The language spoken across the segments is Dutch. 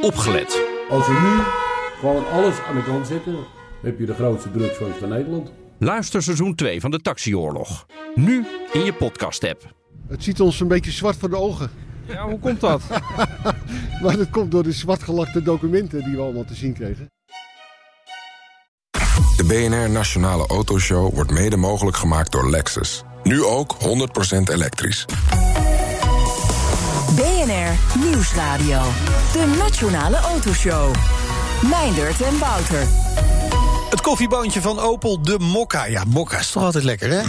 opgelet. Als we nu gewoon alles aan de kant zetten, heb je de grootste drugsfans van Nederland. Luister seizoen 2 van de Taxioorlog. Nu in je podcast-app. Het ziet ons een beetje zwart voor de ogen. Ja, hoe komt dat? Maar dat komt door de zwartgelakte documenten die we allemaal te zien kregen. De BNR Nationale Autoshow wordt mede mogelijk gemaakt door Lexus. Nu ook 100% elektrisch. BNR Nieuwsradio. De Nationale Autoshow. Meindert en Wouter. Het koffieboontje van Opel, de Mokka. Ja, Mokka is toch altijd lekker, hè?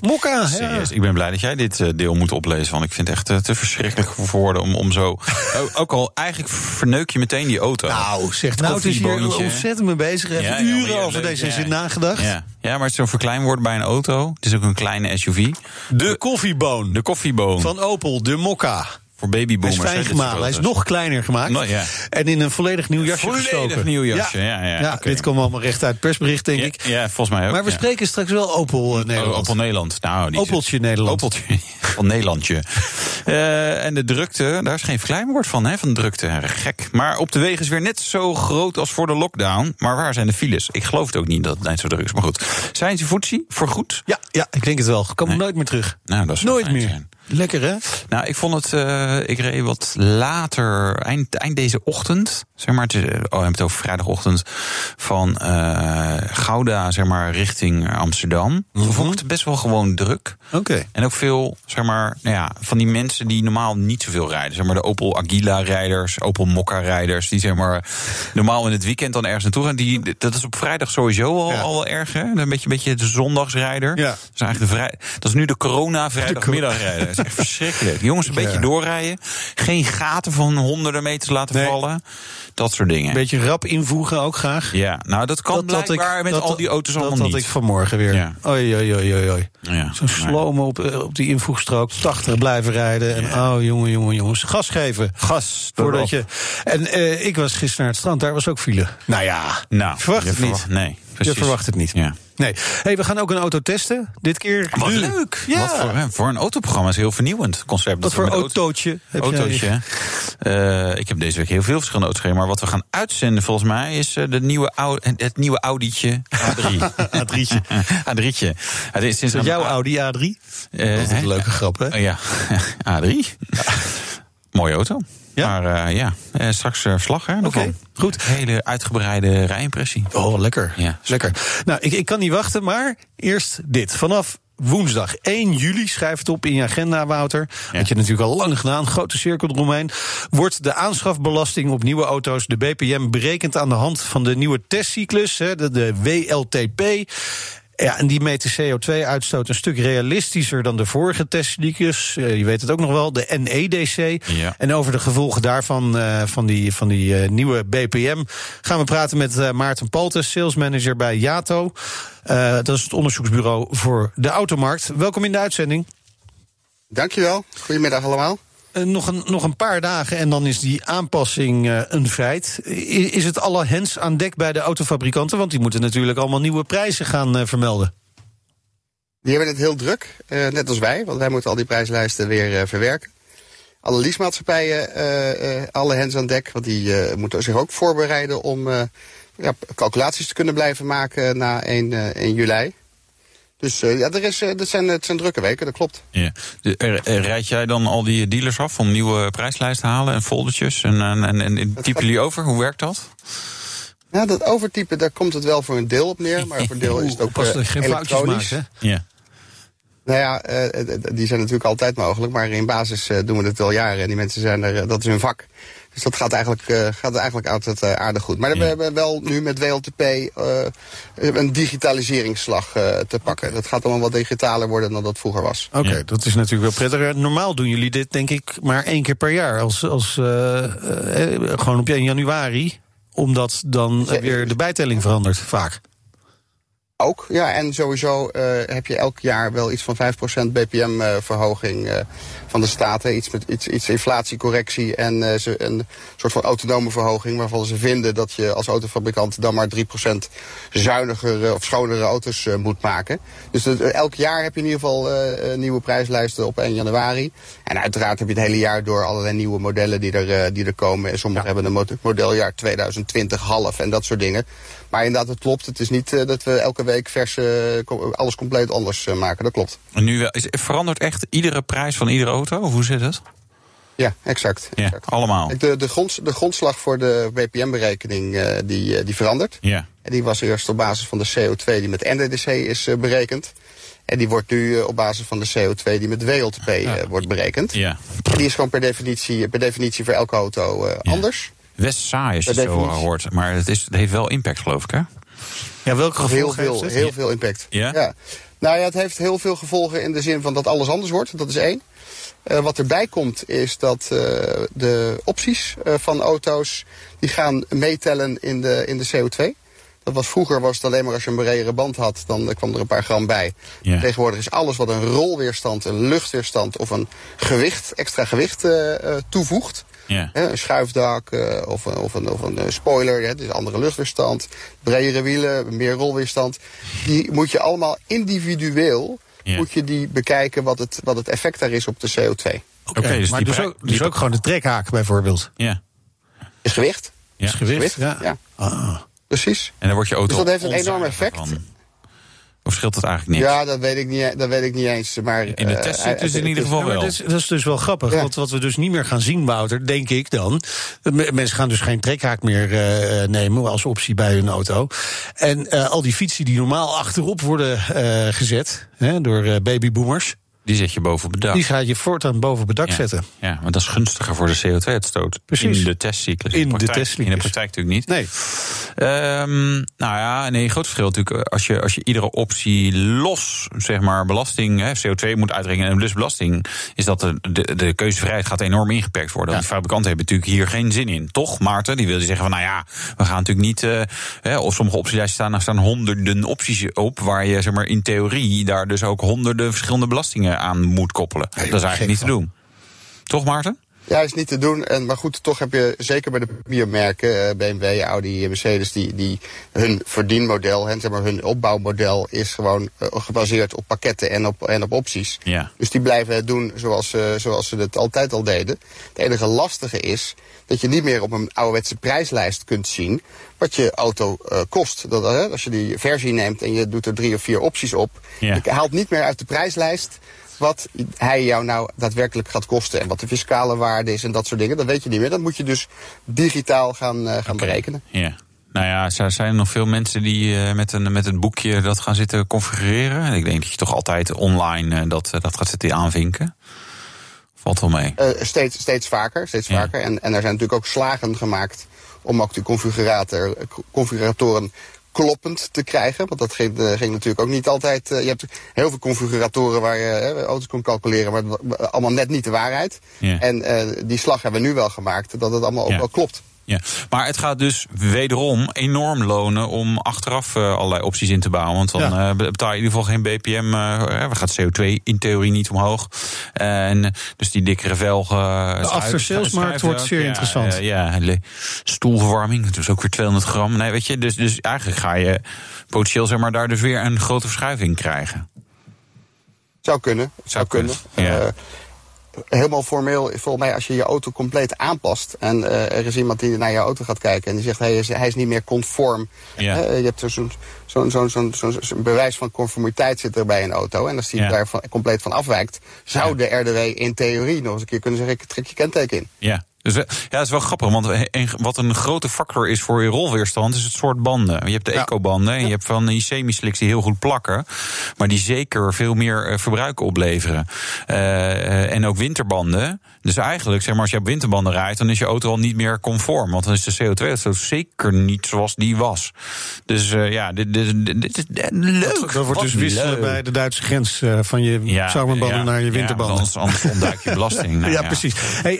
Mokka, ja. Serieus, ik ben blij dat jij dit eh, deel moet oplezen. Want ik vind het echt eh, te verschrikkelijk voor woorden om, om zo. Ook- al eigenlijk verneuk je meteen die auto. Nou, zegt nou, het is hier koffieboontje. ontzettend mee bezig. Even Ja, uren ja, over deze ja. zin nagedacht. Ja. ja, maar het is zo'n verkleinwoord bij een auto. Het is ook een kleine SUV. De koffieboon De koffieboom. van Opel, de Mokka. Voor Hij is babyboomers. fijn gemalen. Hij is nog kleiner gemaakt. Nou, ja. En in een volledig nieuw jasje Volledig gestoken. nieuw jasje, ja, ja. Dit komt allemaal recht uit persbericht, denk ik. ja, volgens mij ook. Maar we spreken straks wel Opel eh, Nederland. Oh, Opel Nederland. Nou, die Opeltje Nederland. Opeltje van Nederlandje. Eh, en de drukte, daar is geen verkleinwoord van, hè, van drukte. Gek. Maar op de wegen is weer net zo groot als voor de lockdown. Maar waar zijn de files? Ik geloof het ook niet dat het net zo druk is. Maar goed. Zijn ze voetzie voor goed? Ja, ja, ik denk het wel. Nee. nooit meer terug. Nou, dat zou Nooit meer. zijn. Lekker, hè? Nou, ik vond het. eh, ik reed wat later, eind, eind deze ochtend. Zeg maar, het is, oh, we hebben het over vrijdagochtend. Van eh, Gouda, zeg maar, richting Amsterdam. Toen vond ik het best wel gewoon druk. Oké. En ook veel, zeg maar, nou ja, van die mensen die normaal niet zoveel rijden. Zeg maar de Opel Agila-rijders, Opel Mokka-rijders. Die zeg maar normaal in het weekend dan ergens naartoe gaan. Die, dat is op vrijdag sowieso al, Ja. al wel erg, hè? Een beetje, beetje de zondagsrijder. Ja. Dat is eigenlijk de vrij, dat is nu de corona-vrijdagmiddagrijder. Dat is echt verschrikkelijk. Jongens, een beetje doorrijden. Geen gaten van honderden meters laten Nee. vallen. Dat soort dingen. Beetje rap invoegen ook graag. Ja, nou dat kan blijkbaar met dat- al die auto's dat allemaal had niet. ik vanmorgen weer. Ja. Oei, oei, oei, oei, oei. Ja, Zo'n slomen op, eh, op die invoegstrook. 80 blijven rijden. En oh, jongen, jongen, jongens. Gas geven. Gas. Voordat je. En eh, ik was gisteren naar het strand. Daar was ook file. Nou ja. Nou, verwacht het niet. verwacht- Nee, precies. Je verwacht het niet. Ja. Nee. Hey, we gaan ook een auto testen. Dit keer. Wat nu. leuk. Ja. Wat voor, voor een autoprogramma is heel vernieuwend concept. Wat Dat voor auto- autootje heb? Autootje. Eh, ik heb deze week heel veel verschillende auto's gereden. Maar wat we gaan uitzenden volgens mij is eh, de nieuwe Au- het nieuwe Audi'tje A3. A3'tje. A3'tje. Het is sinds jouw Audi A3? Eh, Dat is een leuke grap, hè? Ja, A3. Mooie auto. Ja? Maar eh, ja, eh, straks eh, verslag hè, Oké, daarvan. goed. Hele uitgebreide rijimpressie. Oh, lekker. Ja, lekker. Nou, ik, ik kan niet wachten, maar eerst dit. Vanaf woensdag 1 juli, schrijf het op in je agenda, Wouter. Had je natuurlijk al lang gedaan, grote cirkel eromheen. Wordt de aanschafbelasting op nieuwe auto's, de BPM, berekend aan de hand van de nieuwe testcyclus, hè, de, de WLTP. Ja, en die meet de CO2-uitstoot een stuk realistischer dan de vorige testcyclus. Eh, je weet het ook nog wel, de NEDC. Ja. En over de gevolgen daarvan, eh, van die, van die eh, nieuwe BPM, gaan we praten met eh, Maarten Paltes, salesmanager bij Jato. Eh, dat is het onderzoeksbureau voor de automarkt. Welkom in de uitzending. Dankjewel. Goedemiddag allemaal. Eh, nog, een, nog een paar dagen en dan is die aanpassing eh, een feit. Is het alle hens aan dek bij de autofabrikanten? Want die moeten natuurlijk allemaal nieuwe prijzen gaan eh, vermelden. Die hebben het heel druk, net als wij, want wij moeten al die prijslijsten weer verwerken. Alle leasemaatschappijen, eh, alle hens aan dek, want die moeten zich ook voorbereiden om ja, calculaties te kunnen blijven maken na 1, eh, 1 juli. Dus eh, ja, er is, eh, dat zijn, het zijn drukke weken, dat klopt. Ja. De- er- er- Rijd jij dan al die dealers af om nieuwe prijslijsten te halen en foldertjes? En, en, en, en typen jullie over? Hoe werkt dat? Ja, dat overtypen, daar komt het wel voor een deel op neer, maar voor een deel is het ook Pas dat je geen foutjes elektronisch. maakt, hè? Ja. Nou ja, eh, eh, die zijn natuurlijk altijd mogelijk, maar in basis eh, doen we het al jaren. En die mensen zijn er, eh, dat is hun vak. Dus dat gaat eigenlijk, eh, gaat eigenlijk altijd eh, aardig goed. Maar we hebben wel nu met WLTP eh, een digitaliseringsslag eh, te pakken. Dat gaat allemaal wat digitaler worden dan dat vroeger was. Oké, Ja. dat is natuurlijk wel prettiger. Normaal doen jullie dit, denk ik, maar één keer per jaar. Als, als, eh, eh, eh, gewoon op 1 januari. Omdat dan eh, weer de bijtelling verandert, vaak. Ook, ja. En sowieso uh, heb je elk jaar wel iets van 5% BPM-verhoging uh, van de staten. Iets met iets, iets inflatiecorrectie en uh, ze, een soort van autonome verhoging... waarvan ze vinden dat je als autofabrikant dan maar 3% zuiniger of schonere auto's moet maken. Dus dat, elk jaar heb je in ieder geval nieuwe prijslijsten op 1 januari. En uiteraard heb je het hele jaar door allerlei nieuwe modellen die er, die er komen. En sommigen ja. hebben een modeljaar 2020 half en dat soort dingen. Maar inderdaad, het klopt. Het is niet dat we elke week vers uh, alles compleet anders uh, maken. Dat klopt. En nu is, verandert echt iedere prijs van iedere auto? Of hoe zit het? Ja, exact. Ja, allemaal. De, de, de grondslag voor de BPM-berekening die, die verandert. Ja. En die was eerst op basis van de CO2 die met NDDC is berekend. En die wordt nu op basis van de CO2 die met WLTP ja. wordt berekend. Ja. En die is gewoon per definitie, per definitie voor elke auto anders. Best saai als je het zo hoort. Maar het, is, het heeft wel impact, geloof ik, hè? Ja, welke gevolgen heel veel, heeft Heel veel impact. Ja? ja? Nou ja, het heeft heel veel gevolgen in de zin van dat alles anders wordt. Dat is één. Uh, wat erbij komt is dat uh, de opties uh, van auto's... die gaan meetellen in de, in de CO2. Dat was vroeger was het alleen maar als je een bredere band had, dan kwam er een paar gram bij. Ja. Tegenwoordig is alles wat een rolweerstand, een luchtweerstand of een gewicht, extra gewicht toevoegt. Ja. Hè, een schuifdak uh, of, een, of, een, of een spoiler, hè, dus andere luchtweerstand, bredere wielen, meer rolweerstand. Die moet je allemaal individueel ja. moet je die bekijken wat het, wat het effect daar is op de CO2. Oké, okay, dus maar dus ook, dus ook gewoon de trekhaak bijvoorbeeld. Ja. Is gewicht. Ja. Is gewicht, ja. ja. Ah. Precies. En dan wordt je auto dus dat heeft een enorm effect. Van. Of scheelt het eigenlijk niet? Ja, dat weet ik niet, dat weet ik niet eens. Maar, in de test zit dus in ieder geval ja, wel. Dat is, dat is, dus wel grappig. Ja. Want wat we dus niet meer gaan zien, Wouter, denk ik dan. Mensen gaan dus geen trekhaak meer uh, nemen als optie bij hun auto. En uh, al die fietsen die normaal achterop worden gezet hè, door babyboomers. Die zet je boven op het dak. Die ga je voortaan boven op het dak ja. zetten. Ja, want dat is gunstiger voor de CO2-uitstoot. Precies. In de testcyclus. In, de, praktijk, de testcyclus. in de praktijk natuurlijk niet. Nee. Um, nou ja, nee, groot verschil natuurlijk. Als je, als je iedere optie los, zeg maar, belasting, hè, CO2 moet uitrekenen en dus belasting, is dat de, de, de keuzevrijheid gaat enorm ingeperkt worden. Ja. Die fabrikanten hebben natuurlijk hier geen zin in. Toch, Maarten? Die wil zeggen van, nou ja, we gaan natuurlijk niet, uh, hè, op sommige optielijsten staan, er staan honderden opties op, waar je, zeg maar, in theorie daar dus ook honderden verschillende belastingen aan moet koppelen. Nee, dat is eigenlijk niet te doen. Toch, Maarten? Ja, is niet te doen. En, maar goed, toch heb je zeker bij de biermerken, BMW, Audi, Mercedes, die, die hun verdienmodel, hè, zeg maar, hun opbouwmodel is gewoon uh, gebaseerd op pakketten en op, en op opties. Ja. Dus die blijven het doen zoals, zoals ze het altijd al deden. Het enige lastige is dat je niet meer op een ouderwetse prijslijst kunt zien wat je auto uh, kost. Dat, uh, als je die versie neemt en je doet er drie of vier opties op, ja. je haalt niet meer uit de prijslijst wat hij jou nou daadwerkelijk gaat kosten. En wat de fiscale waarde is en dat soort dingen. Dat weet je niet meer. Dat moet je dus digitaal gaan, uh, gaan okay. berekenen. Ja. Nou ja, er zijn nog veel mensen die uh, met, een, met een boekje dat gaan zitten configureren. En ik denk dat je toch altijd online uh, dat, dat gaat zitten aanvinken. Valt wel mee. Steeds, steeds vaker. Steeds vaker. En, en er zijn natuurlijk ook slagen gemaakt om ook de configurator, configuratoren kloppend te krijgen. Want dat ging, ging natuurlijk ook niet altijd. Uh, je hebt heel veel configuratoren waar je uh, auto's kon calculeren, maar allemaal net niet de waarheid. Ja. En die slag hebben we nu wel gemaakt, dat het allemaal ook Ja. wel klopt. Ja, maar het gaat dus wederom enorm lonen om achteraf uh, allerlei opties in te bouwen. Want dan Ja. uh, betaal je in ieder geval geen BPM. Uh, we gaat CO2 in theorie niet omhoog. En dus die dikkere velgen. De aftersalesmarkt wordt zeer ja, interessant. Uh, ja, stoelverwarming, dat is ook weer 200 gram. Nee, weet je, dus, dus eigenlijk ga je potentieel zeg maar, daar dus weer een grote verschuiving krijgen. Zou kunnen. Zou, Zou kunnen. kunnen, ja. Helemaal formeel, volgens mij, als je je auto compleet aanpast. en uh, er is iemand die naar je auto gaat kijken. en die zegt: hij is, hij is niet meer conform. Ja. Uh, je hebt zo'n zo'n zo'n zo'n zo'n zo'n bewijs van conformiteit zit er bij een auto. En als die Ja. daar van, compleet van afwijkt. zou de RDW in theorie nog eens een keer kunnen zeggen: ik trek je kenteken in. Ja. Dus, eh, ja, dat is wel grappig, want wat een grote factor is voor je rolweerstand is het soort banden. Je hebt de Ja. ecobanden en je hebt van die semi-slicks die heel goed plakken, maar die zeker veel meer eh, verbruik opleveren. Uh, en ook winterbanden. Dus eigenlijk, zeg maar, als je op winterbanden rijdt, dan is je auto al niet meer conform. Want dan is de CO2-uitstoot zeker niet zoals die was. Dus uh, ja, dit, dit, is leuk. Dat, dat wordt dus wisselen leuk. bij de Duitse grens uh, van je Ja, zomerbanden ja, naar je winterbanden. anders, anders ontduik je belasting. Nou, ja, precies. Hey,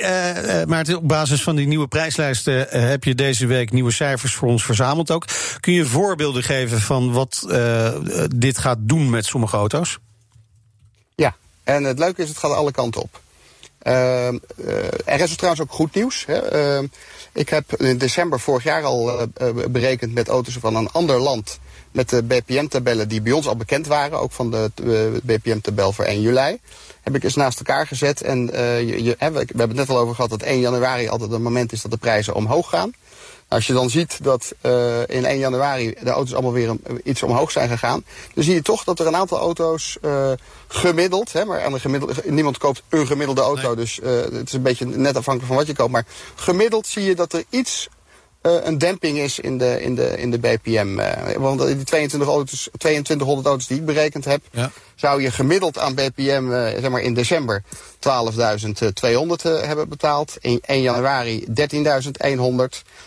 maar het op basis van die nieuwe prijslijsten eh, heb je deze week nieuwe cijfers voor ons verzameld ook. Kun je voorbeelden geven van wat uh, dit gaat doen met sommige auto's? Ja, en het leuke is, het gaat alle kanten op. Uh, er is trouwens ook goed nieuws. Hè. Uh, ik heb in december vorig jaar al berekend met auto's van een ander land met de BPM-tabellen die bij ons al bekend waren, ook van de BPM-tabel voor 1 juli, heb ik eens naast elkaar gezet. En uh, je, je, we hebben het net al over gehad dat 1 januari altijd het moment is dat de prijzen omhoog gaan. Als je dan ziet dat uh, in 1 januari de auto's allemaal weer een, iets omhoog zijn gegaan, dan zie je toch dat er een aantal auto's uh, gemiddeld, hè, maar aan de gemiddelde, niemand koopt een gemiddelde auto, nee. dus uh, het is een beetje net afhankelijk van wat je koopt, maar gemiddeld zie je dat er iets een demping is in de, in de, in de BPM. Uh, want die 22 auto's, 2200 auto's die ik berekend heb, ja. zou je gemiddeld aan BPM uh, zeg maar in december 12.200 hebben betaald. In 1 januari 13.100.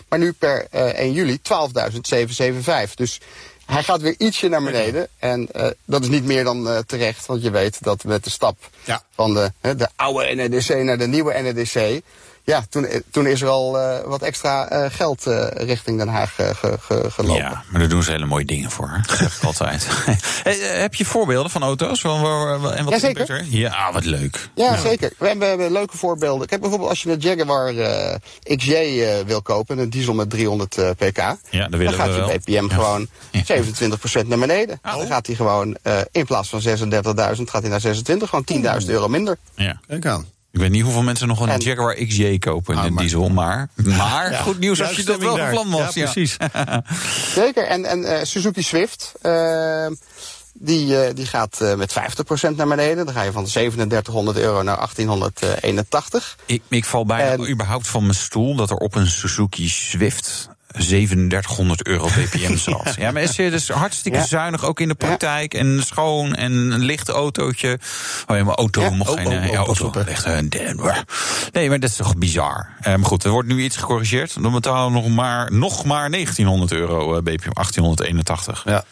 Maar nu per 1 juli 12.775. Dus hij gaat weer ietsje naar beneden. En uh, dat is niet meer dan uh, terecht. Want je weet dat met de stap ja. van de, de oude NEDC naar de nieuwe NEDC ja, toen, toen is er al uh, wat extra uh, geld uh, richting Den Haag ge, ge, gelopen. Ja, maar daar doen ze hele mooie dingen voor. Dat zeg ik altijd. hey, heb je voorbeelden van auto's? Van, en wat ja, zeker. Er? Ja, wat leuk. Ja, ja. zeker. We hebben, we hebben, leuke voorbeelden. Kijk, bijvoorbeeld als je een Jaguar XJ wil kopen, een diesel met 300 pk, ja, dan, dan gaat je BPM ja. gewoon 27% naar beneden. Oh. Dan gaat hij gewoon in plaats van 36.000 gaat hij naar 26, gewoon 10.000 euro minder. Ja. Kijk aan. Ik weet niet hoeveel mensen nog een en, Jaguar XJ kopen in ah, maar, diesel, maar, maar ja, goed nieuws als je dat wel van plan was. Ja, precies. Zeker, en, en uh, Suzuki Swift, uh, die, uh, die gaat met 50% naar beneden. Dan ga je van 3700 euro naar 1881. Ik, ik val bijna en, überhaupt van mijn stoel dat er op een Suzuki Swift 3700 euro BPM zat. ja. maar is dus hartstikke ja. zuinig, ook in de praktijk. Ja. En schoon en een licht autootje. Oh ja, maar auto ja. mocht oh, geen... Oh, oh, ja, auto, echt een Nee, maar dat is toch bizar. Maar goed, er wordt nu iets gecorrigeerd. Dan betalen we nog maar, nog maar 1900 euro BPM, 1881. Ja.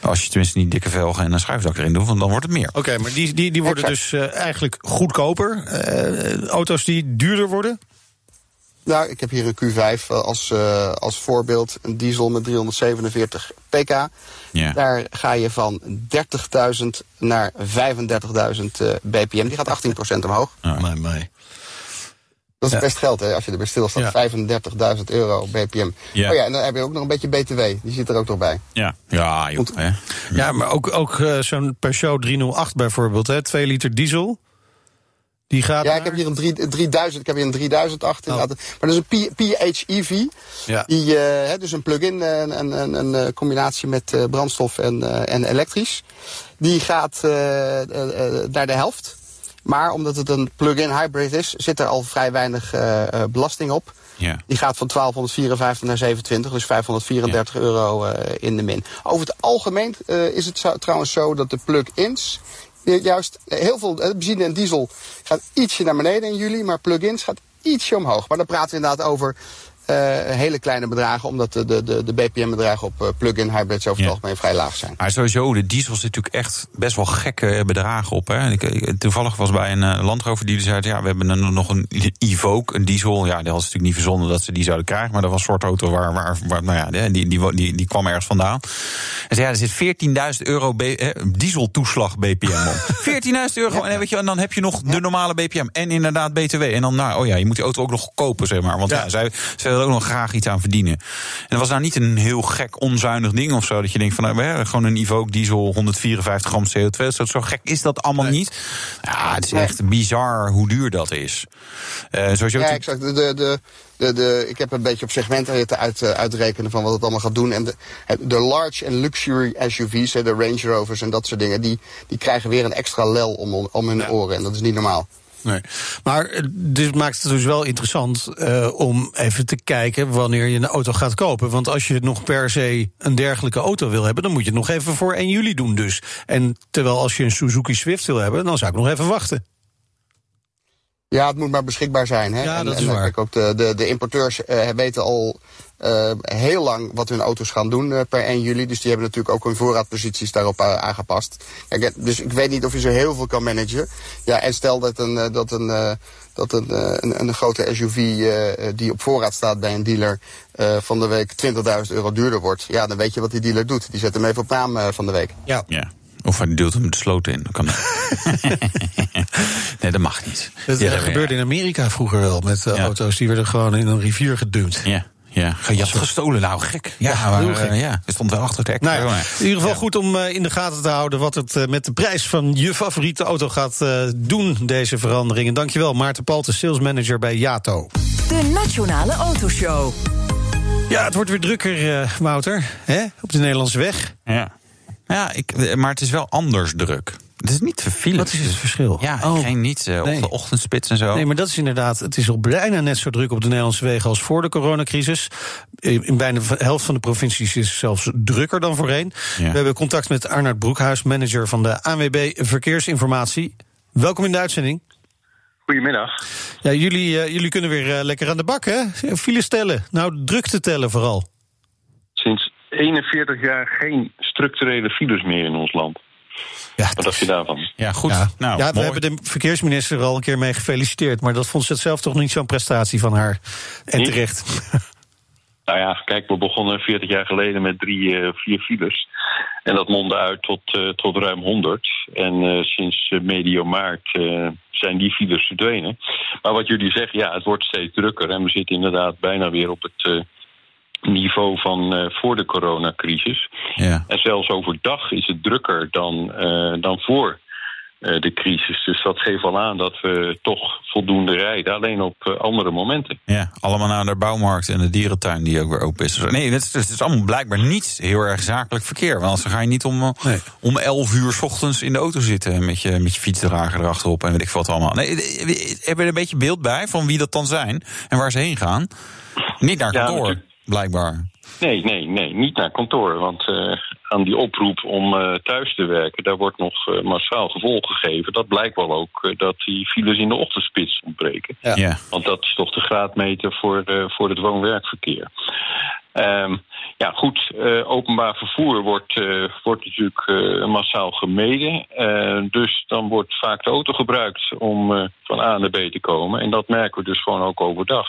Als je tenminste niet dikke velgen en een schuifdak erin doet, want dan wordt het meer. Oké, okay, maar die, die, die worden exact. dus uh, eigenlijk goedkoper. auto's die duurder worden? Nou, ik heb hier een Q5 als, uh, als voorbeeld. Een diesel met 347 pk. Ja. Daar ga je van 30.000 naar 35.000 uh, bpm. Die gaat 18% omhoog. Oh. My, my. Dat is ja. best geld, hè, als je erbij stilstaat. Ja. 35.000 euro BPM. Ja. Oh ja, en dan heb je ook nog een beetje BTW. Die zit er ook nog bij. Ja, ja, joh, hè. ja maar ook, ook uh, zo'n Peugeot 308 bijvoorbeeld, hè, 2 liter diesel. Die gaat ja, naar... ik heb hier een 3, 3000, ik heb hier een 3008 oh. inderdaad. Maar dat is een PHEV. Ja. Die, uh, dus een plug-in, een, een, een, een, combinatie met uh, brandstof en, uh, en elektrisch. Die gaat naar de helft. Maar omdat het een plug-in hybrid is, zit er al vrij weinig belasting op. Ja. Die gaat van 1254 naar 27, dus 534 ja. euro in de min. Over het algemeen is het zo, trouwens zo dat de plug-ins juist heel veel benzine en diesel gaat ietsje naar beneden in juli, maar plug-ins gaat ietsje omhoog. Maar dan praten we inderdaad over uh, hele kleine bedragen, omdat de, de, de, BPM-bedragen op uh, plug-in hybrids over het ja. algemeen vrij laag zijn. Maar sowieso, de diesel zit natuurlijk echt best wel gekke bedragen op. Hè. Ik, toevallig was bij een uh, landrover die zei: ja, we hebben een, nog een Evoque, een diesel. Ja, die hadden ze natuurlijk niet verzonnen dat ze die zouden krijgen, maar dat was een soort auto waar, waar, waar nou ja, die, die, die, die kwam ergens vandaan. En zei: ja, er zit 14.000 euro eh, dieseltoeslag BPM op. 14.000 euro, ja. en, weet je, en dan heb je nog de normale BPM en inderdaad BTW. En dan, nou, oh ja, je moet die auto ook nog kopen, zeg maar. Want ja, ja zij, zij wil ook nog graag iets aan verdienen. En dat was nou niet een heel gek onzuinig ding of zo. Dat je denkt van nou, we hebben gewoon een Evoque diesel 154 gram CO2. Zo, zo gek is dat allemaal nee. niet. Ja, het is echt bizar hoe duur dat is. Uh, sowieso ja, exact. De, de, de, de, de, ik heb een beetje op segmenten uit, uh, uitrekenen van wat het allemaal gaat doen. En de, de large en luxury SUV's, de Range Rovers en dat soort dingen, die, die krijgen weer een extra lel om, om hun ja. oren. En dat is niet normaal. Nee. Maar dit maakt het dus wel interessant uh, om even te kijken wanneer je een auto gaat kopen. Want als je nog per se een dergelijke auto wil hebben, dan moet je het nog even voor 1 juli doen dus. En terwijl als je een Suzuki Swift wil hebben, dan zou ik nog even wachten. Ja, het moet maar beschikbaar zijn. Hè? Ja, en, dat is en, waar. kijk, ook de, de, de importeurs eh, weten al eh, heel lang wat hun auto's gaan doen eh, per 1 juli. Dus die hebben natuurlijk ook hun voorraadposities daarop eh, aangepast. Kijk, dus ik weet niet of je zo heel veel kan managen. Ja, en stel dat een, dat een, dat een, een, een grote SUV eh, die op voorraad staat bij een dealer eh, van de week 20.000 euro duurder wordt. Ja, dan weet je wat die dealer doet. Die zet hem even op naam eh, van de week. Ja. Ja. Of hij duwt hem de sloot in. Dat kan nee, dat mag niet. Dat Ja, gebeurde in Amerika vroeger wel met Ja. auto's. Die werden gewoon in een rivier gedumpt. Ja, ja. Gejat gestolen, nou gek. Ja, Ja, maar, heel eh, gek. ja, er stond wel achter het hek. Nou ja, in ieder geval goed om eh, in de gaten te houden wat het eh, met de prijs van je favoriete auto gaat eh, doen, deze veranderingen. Dankjewel, Maarten Palten, sales manager bij Jato. De Nationale Autoshow. Ja, het wordt weer drukker, eh, Wouter, hè? op de Nederlandse weg. Ja, ja ik, maar het is wel anders druk. Het is niet vervelend. Wat is het verschil? Ja, Oh. geen niet eh, op de ochtendspits en zo. Nee, maar dat is inderdaad. Het is al bijna net zo druk op de Nederlandse wegen als voor de coronacrisis. In bijna de helft van de provincies is het zelfs drukker dan voorheen. Ja. We hebben contact met Arnoud Broekhuis, manager van de ANWB Verkeersinformatie. Welkom in de uitzending. Goedemiddag. Ja, jullie, eh, jullie kunnen weer eh, lekker aan de bak, hè? Files tellen. Nou, druk te tellen vooral. Sinds 41 jaar geen structurele files meer in ons land. Ja, Wat dacht je daarvan? Ja, goed. Ja, Nou, ja we mooi. hebben de verkeersminister er al een keer mee gefeliciteerd. Maar dat vond ze het zelf toch niet zo'n prestatie van haar. En Niet? terecht. Nou ja, kijk, we begonnen 40 jaar geleden met drie, eh, vier files. En dat mondde uit tot, eh, tot ruim 100. En eh, sinds medio maart eh, zijn die files verdwenen. Maar wat jullie zeggen, ja, het wordt steeds drukker. En we zitten inderdaad bijna weer op het eh, niveau van eh, voor de coronacrisis. Ja. En zelfs overdag is het drukker dan, eh, dan voor eh, de crisis. Dus dat geeft al aan dat we toch voldoende rijden, alleen op andere momenten. Ja, allemaal naar de bouwmarkt en de dierentuin die ook weer open is. Nee, het is, het is allemaal blijkbaar niet heel erg zakelijk verkeer. Want anders ga je niet om, Nee. om 11 uur 's ochtends in de auto zitten met je, met je fietsdrager erachterop en weet ik wat allemaal. Nee, eh, eh, heb je er een beetje beeld bij van wie dat dan zijn en waar ze heen gaan? Niet naar kantoor. Blijkbaar. Nee, nee, nee, niet naar kantoor. Want eh, aan die oproep om eh, thuis te werken, daar wordt nog eh, massaal gevolg gegeven. Dat blijkt wel ook dat die files in de ochtendspits ontbreken. Ja. Ja. Want dat is toch de graadmeter voor, voor het woon-werkverkeer. Ehm, ja, goed, eh, openbaar vervoer wordt, eh, wordt natuurlijk eh, massaal gemeden. Eh, dus dan wordt vaak de auto gebruikt om eh, van A naar B te komen. En dat merken we dus gewoon ook overdag.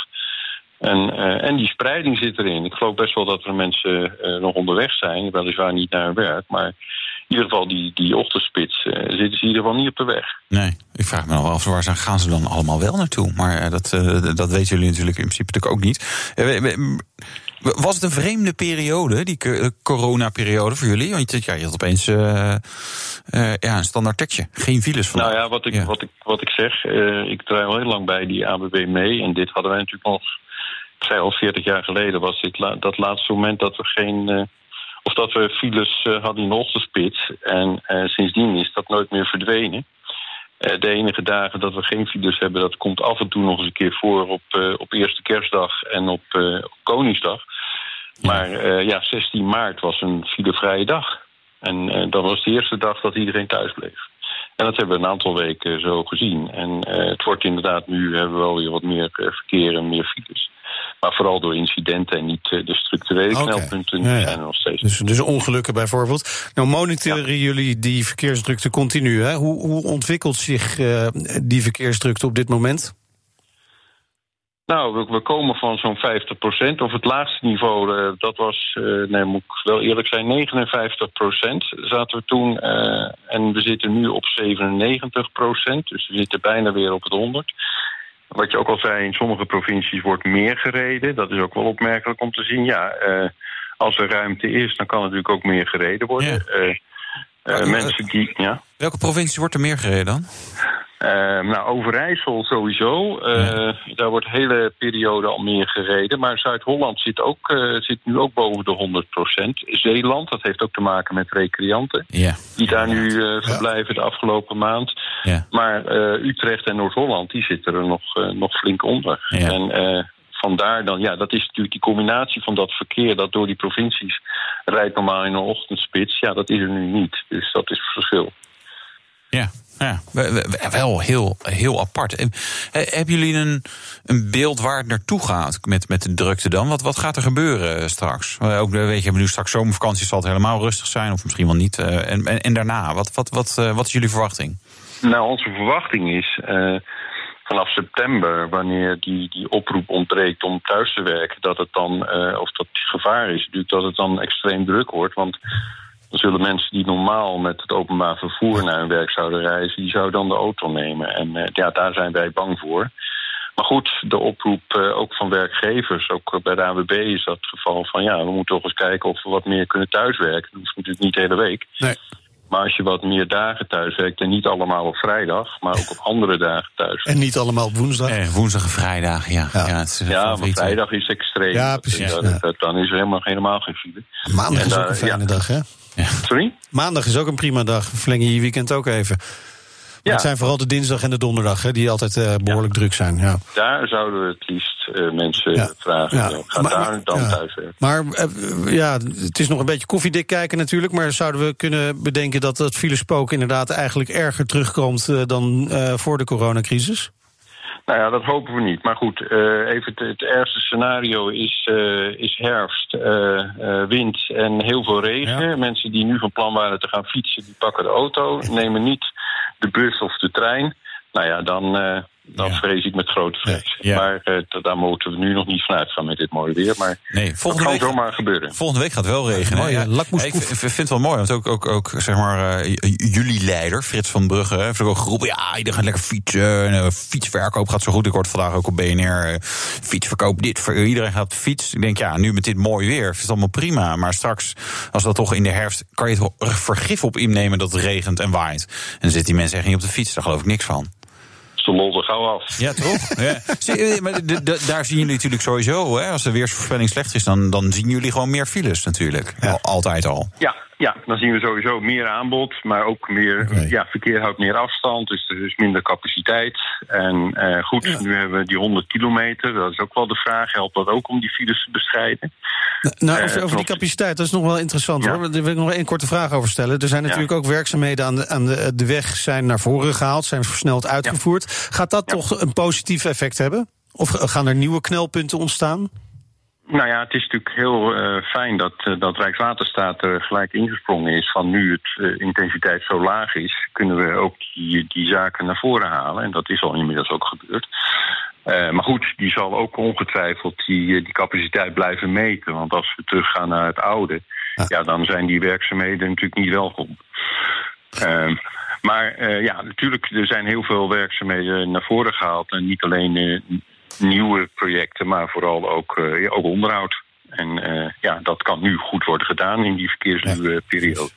En, eh, en die spreiding zit erin. Ik geloof best wel dat er mensen eh, nog onderweg zijn, weliswaar niet naar hun werk. Maar in ieder geval die, die ochtendspits eh, zitten ze in ieder geval niet op de weg. Nee, ik vraag me nog wel af waar zijn- gaan ze dan allemaal wel naartoe. Maar dat, dat weten jullie natuurlijk in principe natuurlijk ook niet. Was het een vreemde periode, die co- coronaperiode voor jullie? Want je- ja, je had opeens ja, een standaard tekstje. Geen files vandaag. Nou ja, wat ik, Ja. Wat ik, wat ik zeg, ik draai al heel lang bij die ABB mee. En dit hadden wij natuurlijk nog, zei al 40 jaar geleden, was dit la- dat laatste moment dat we geen. eh, of dat we files eh, hadden in de ochtendspits. En eh, sindsdien is dat nooit meer verdwenen. De enige dagen dat we geen files hebben, dat komt af en toe nog eens een keer voor op, op eerste kerstdag en op, op Koningsdag. Maar ja, 16 maart was een filevrije dag. En dat was de eerste dag dat iedereen thuis bleef. En dat hebben we een aantal weken zo gezien. En het wordt inderdaad nu hebben we wel weer wat meer verkeer en meer files. Maar vooral door incidenten en niet eh, de structurele Oké. knelpunten Ja, ja. zijn er nog steeds. Dus, dus ongelukken bijvoorbeeld. Nou, monitoren jullie die verkeersdrukte continu. Hè? Hoe, hoe ontwikkelt zich eh, die verkeersdrukte op dit moment? Nou, we, komen van zo'n 50% Of het laagste niveau, eh, dat was, nee, moet ik wel eerlijk zijn, 59% zaten we toen. en we zitten nu op 97% Dus we zitten bijna weer op het 100. Wat je ook al zei, in sommige provincies wordt meer gereden. Dat is ook wel opmerkelijk om te zien. Ja, eh, als er ruimte is, dan kan natuurlijk ook meer gereden worden. Ja. Eh, eh, mensen die, ja. Welke provincie wordt er meer gereden dan? Eh, nou, Overijssel sowieso. Eh, Daar wordt de hele periode al meer gereden. Maar Zuid-Holland zit, ook, eh, zit nu ook boven de 100% Zeeland, dat heeft ook te maken met recreanten. Ja. Die daar nu eh, verblijven de afgelopen maand. Ja. Maar Utrecht en Noord-Holland, die zitten er nog, nog flink onder. En vandaar dan, ja, dat is natuurlijk die combinatie van dat verkeer... dat door die provincies rijdt normaal in een ochtendspits. Ja, dat is er nu niet. Dus dat is het verschil. Ja, ja. we- we- wel heel, heel apart. En, eh, Hebben jullie een, een beeld waar het naartoe gaat met, met de drukte dan? Wat, wat gaat er gebeuren eh, straks? Ook, eh, weet je, nu straks zomervakantie, zal het helemaal rustig zijn, of misschien wel niet. Eh, En, en, en daarna, wat, wat, wat, eh, wat is jullie verwachting? Nou, onze verwachting is eh, vanaf september, wanneer die, die oproep ontbreekt om thuis te werken, dat het dan, eh, of dat gevaar is natuurlijk, dat het dan extreem druk wordt. Want dan zullen mensen die normaal met het openbaar vervoer naar hun werk zouden reizen, die zouden dan de auto nemen. En eh, ja, daar zijn wij bang voor. Maar goed, de oproep eh, ook van werkgevers, ook bij de AWB is dat het geval van ja, we moeten toch eens kijken of we wat meer kunnen thuiswerken. Dat hoeft natuurlijk niet de hele week. Nee. Maar als je wat meer dagen thuiswerkt, en niet allemaal op vrijdag, maar ook op andere dagen thuis. En niet allemaal op woensdag. Eh, woensdag en vrijdag, ja. Ja. ja, het is een Ja, maar vrijdag is extreem. Ja, precies, dat- ja. dat- dan is er helemaal, helemaal geen file. Maandag En is ook een fijne ja. dag, hè? Sorry? Maandag is ook een prima dag. Verleng je je weekend ook even. Maar Ja. het zijn vooral de dinsdag en de donderdag hè, die altijd eh, behoorlijk druk zijn. Ja. Daar zouden we het liefst eh, mensen Ja. vragen. Ja. Ga Maar- daar dan thuiswerken. Maar eh, ja, het is nog een beetje koffiedik kijken natuurlijk. Maar zouden we kunnen bedenken dat het filespook inderdaad eigenlijk erger terugkomt dan voor de coronacrisis? Nou ja, dat hopen we niet. Maar goed, eh, even het, het ergste scenario is, eh, is herfst, eh, wind en heel veel regen. Mensen die nu van plan waren te gaan fietsen, die pakken de auto, nemen niet de bus of de trein. Nou ja, dan, eh, dan Ja. vrees ik met grote vrees. Ja. Maar eh, daar moeten we nu nog niet vanuit gaan met dit mooie weer. Maar Nee, dat volgende kan week, zomaar gebeuren. volgende week gaat het wel regenen. mooie Ja, ik vind het wel mooi, want ook, ook, ook zeg maar, eh, j- jullie leider, Frits van Brugge, hè, heeft ook geroepen: ja, iedereen gaat lekker fietsen. En, eh, fietsverkoop gaat zo goed. Ik hoorde vandaag ook op BNR: eh, fietsverkoop, dit. ver- Iedereen gaat fietsen. Ik denk, ja, nu met dit mooie weer is het allemaal prima. Maar straks, als dat toch in de herfst, kan je het wel vergif op innemen dat het regent en waait. En dan zitten die mensen echt niet op de fiets. Daar geloof ik niks van. De lol er gauw af. Ja, toch? ja. Zie, eh, maar de- de- daar zien jullie natuurlijk sowieso. Hè, als de weersvoorspelling slecht is, dan, dan zien jullie gewoon meer files natuurlijk. Al- altijd al. Ja, ja, dan zien we sowieso meer aanbod, maar ook meer ja, verkeer houdt meer afstand, dus er is minder capaciteit. En eh, goed, nu hebben we die 100 kilometer, dat is ook wel de vraag, helpt dat ook om die files te bestrijden? Nou, Eh, over, over die capaciteit, dat is nog wel interessant Ja. hoor. Daar wil ik nog één korte vraag over stellen. Er zijn natuurlijk ook werkzaamheden aan de, aan de, de weg zijn naar voren gehaald, zijn versneld uitgevoerd. Gaat dat toch een positief effect hebben? Of gaan er nieuwe knelpunten ontstaan? Nou ja, het is natuurlijk heel eh, fijn dat, eh, dat Rijkswaterstaat er gelijk ingesprongen is van nu het eh, intensiteit zo laag is, kunnen we ook die, die zaken naar voren halen. En dat is al inmiddels ook gebeurd. Maar goed, die zal ook ongetwijfeld die, die capaciteit blijven meten. Want als we teruggaan naar het oude, ja. dan zijn die werkzaamheden natuurlijk niet welkom. Ehm, maar ja, natuurlijk, er zijn heel veel werkzaamheden naar voren gehaald. En niet alleen nieuwe projecten, maar vooral ook, eh, ja, ook onderhoud. En eh, ja, dat kan nu goed worden gedaan in die verkeersperiode.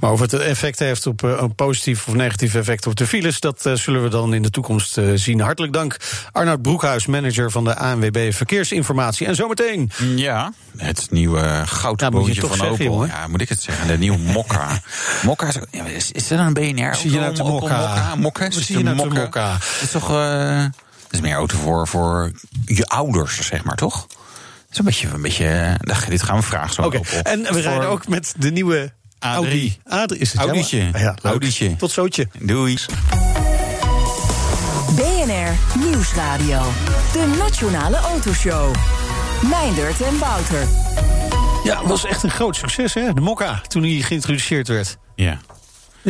Maar of het een effect heeft op eh, een positief of negatief effect op de files, dat zullen we dan in de toekomst eh, zien. Hartelijk dank, Arnoud Broekhuis, manager van de ANWB Verkeersinformatie. En zometeen. Ja, het nieuwe Ja, moet goudboontje je toch van zeggen, Opel. ja, moet ik het zeggen? De nieuwe Mokka. Mokka is, is, is dat een BNR? Zie je nou te Opel mokka? Zie je nou mokka? Het is toch... is meer auto voor, voor je ouders, zeg maar, toch? Het is een beetje... Een beetje eh, dit gaan we vragen zo. En we Voor- rijden ook met de nieuwe Audi. A3. A3 is het Audietje. Ja, ja. Audietje. Tot zootje. Doei. BNR Nieuwsradio. De Nationale Autoshow. Meindert en Wouter. Ja, het was echt een groot succes, hè? De Mokka, toen hij geïntroduceerd werd. Ja.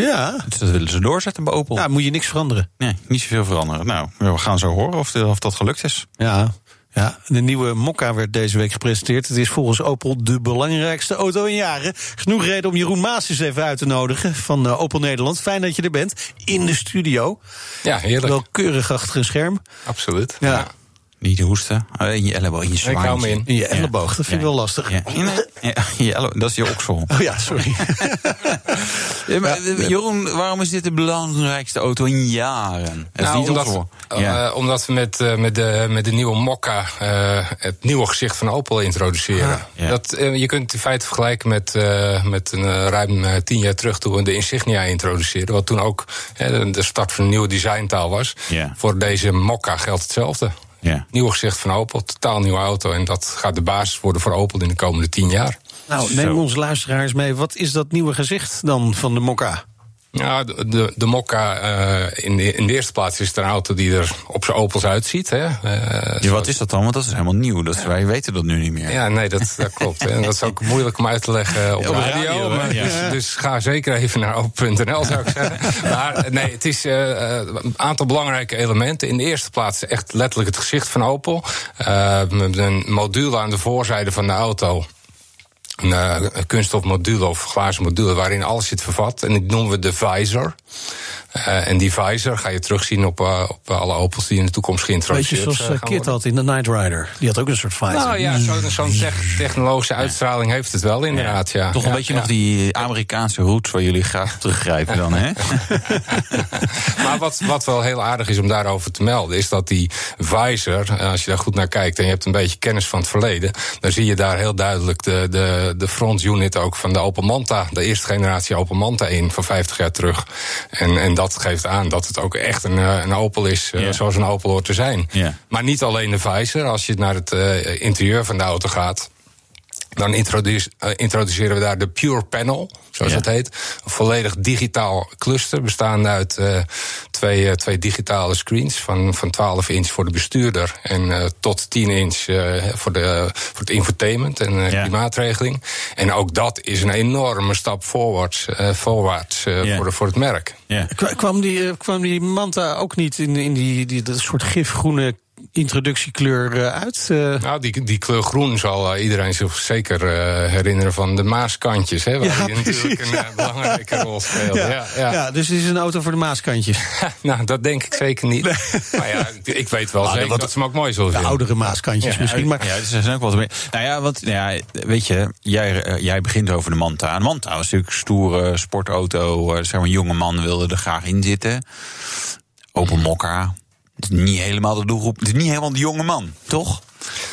Ja, Dus dat willen ze doorzetten bij Opel. ja moet je niks veranderen. Nee, niet zoveel veranderen. Nou, we gaan zo horen of, of dat gelukt is. Ja, ja, de nieuwe Mokka werd deze week gepresenteerd. Het is volgens Opel de belangrijkste auto in jaren. Genoeg reden om Jeroen Maas eens even uit te nodigen van eh, Opel Nederland. Fijn dat je er bent, in de studio. Ja, heerlijk. Wel keurig achter een scherm. Absoluut. Ja, Niet hoesten. Eh, In je elleboog, in je Ik hou zwaantje. me in. in je elleboog, dat vind ik Ja. wel lastig. Ja, ja, ja, je elleboog, dat is je oksel. Oh ja, sorry. Ja, maar, eh, Jeroen, waarom is dit de belangrijkste auto in jaren? Het is Nou, niet omdat, eh, omdat we met, eh, met, de, met de nieuwe Mokka eh, het nieuwe gezicht van Opel introduceren. Ah, ja. dat, eh, je kunt het in feite vergelijken met, eh, met een, eh, ruim eh, tien jaar terug toen we de Insignia introduceerden. Wat toen ook eh, de- start van een nieuwe designtaal was. Voor deze Mokka geldt hetzelfde. Ja. Nieuw gezicht van Opel, totaal nieuwe auto. En dat gaat de basis worden voor Opel in de komende tien jaar. Nou, neem onze luisteraars mee. Wat is dat nieuwe gezicht dan van de Mokka? Ja, de, de, de Mokka, uh, in, de, in de eerste plaats is het een auto die er op zijn Opels uitziet. Hè. Uh, ja, wat is dat dan? Want dat is helemaal nieuw. Dat, ja. Wij weten dat nu niet meer. Ja, nee, dat, dat klopt. En dat is ook moeilijk om uit te leggen op, Ja, op radio. radio, maar, ja. dus, dus ga zeker even naar open.nl, zou ik zeggen. maar nee, het is uh, een aantal belangrijke elementen. In de eerste plaats echt letterlijk het gezicht van Opel. Een module aan de voorzijde van de auto een uh, kunststof of glazen module waarin alles zit vervat. En dat noemen we de visor. Uh, en die visor ga je terugzien op, uh, op alle Opels die in de toekomst geïntroduceerd Beetje zoals uh, Kit had in de Night Rider. Die had ook een soort visor. Nou ja, zo'n zo te technologische uitstraling heeft het wel inderdaad, ja. Toch een ja, beetje ja. nog die Amerikaanse roots waar jullie graag teruggrijpen dan, hè? maar wat, wat wel heel aardig is om daarover te melden, is dat die visor, als je daar goed naar kijkt en je hebt een beetje kennis van het verleden, dan zie je daar heel duidelijk de, de, de front unit ook van de Opel Manta, de eerste generatie Opel Manta in van 50 jaar terug. En, en dat geeft aan dat het ook echt een, een Opel is, uh, zoals een Opel hoort te zijn. Maar niet alleen de visor, als je naar het uh, interieur van de auto gaat. Dan introduce, uh, introduceren we daar de Pure Panel, zoals ja. dat heet. Een volledig digitaal cluster, bestaande uit uh, twee, uh, twee digitale screens van, van 12 inch voor de bestuurder en tot 10 inch voor, de, voor het infotainment en ja. klimaatregeling. En ook dat is een enorme stap voorwaarts, voorwaarts ja. voor, de, voor het merk. Ja. Kwam, die, kwam die Manta ook niet in, in die, die dat soort gifgroene introductiekleur uh, uit? Uh... Nou, die, die kleur groen zal uh, iedereen zich zeker herinneren van de Maaskantjes, hè, waar ja, die natuurlijk een ja. belangrijke rol speelde. Ja, ja, dus het is een auto voor de Maaskantjes. nou, dat denk ik zeker niet. Nee. Maar ja, ik weet wel ah, zeker dat, dat ze hem ook mooi zullen de oudere Maaskantjes misschien. Maar... Ja, zijn ook wel meer. Nou ja, want ja, weet je, jij, jij begint over de Manta. Een Manta was natuurlijk een stoere sportauto. Zeg maar, een jonge man wilde er graag in zitten. Open mokka. Het is niet helemaal de doelgroep. Het is niet helemaal de jonge man, toch?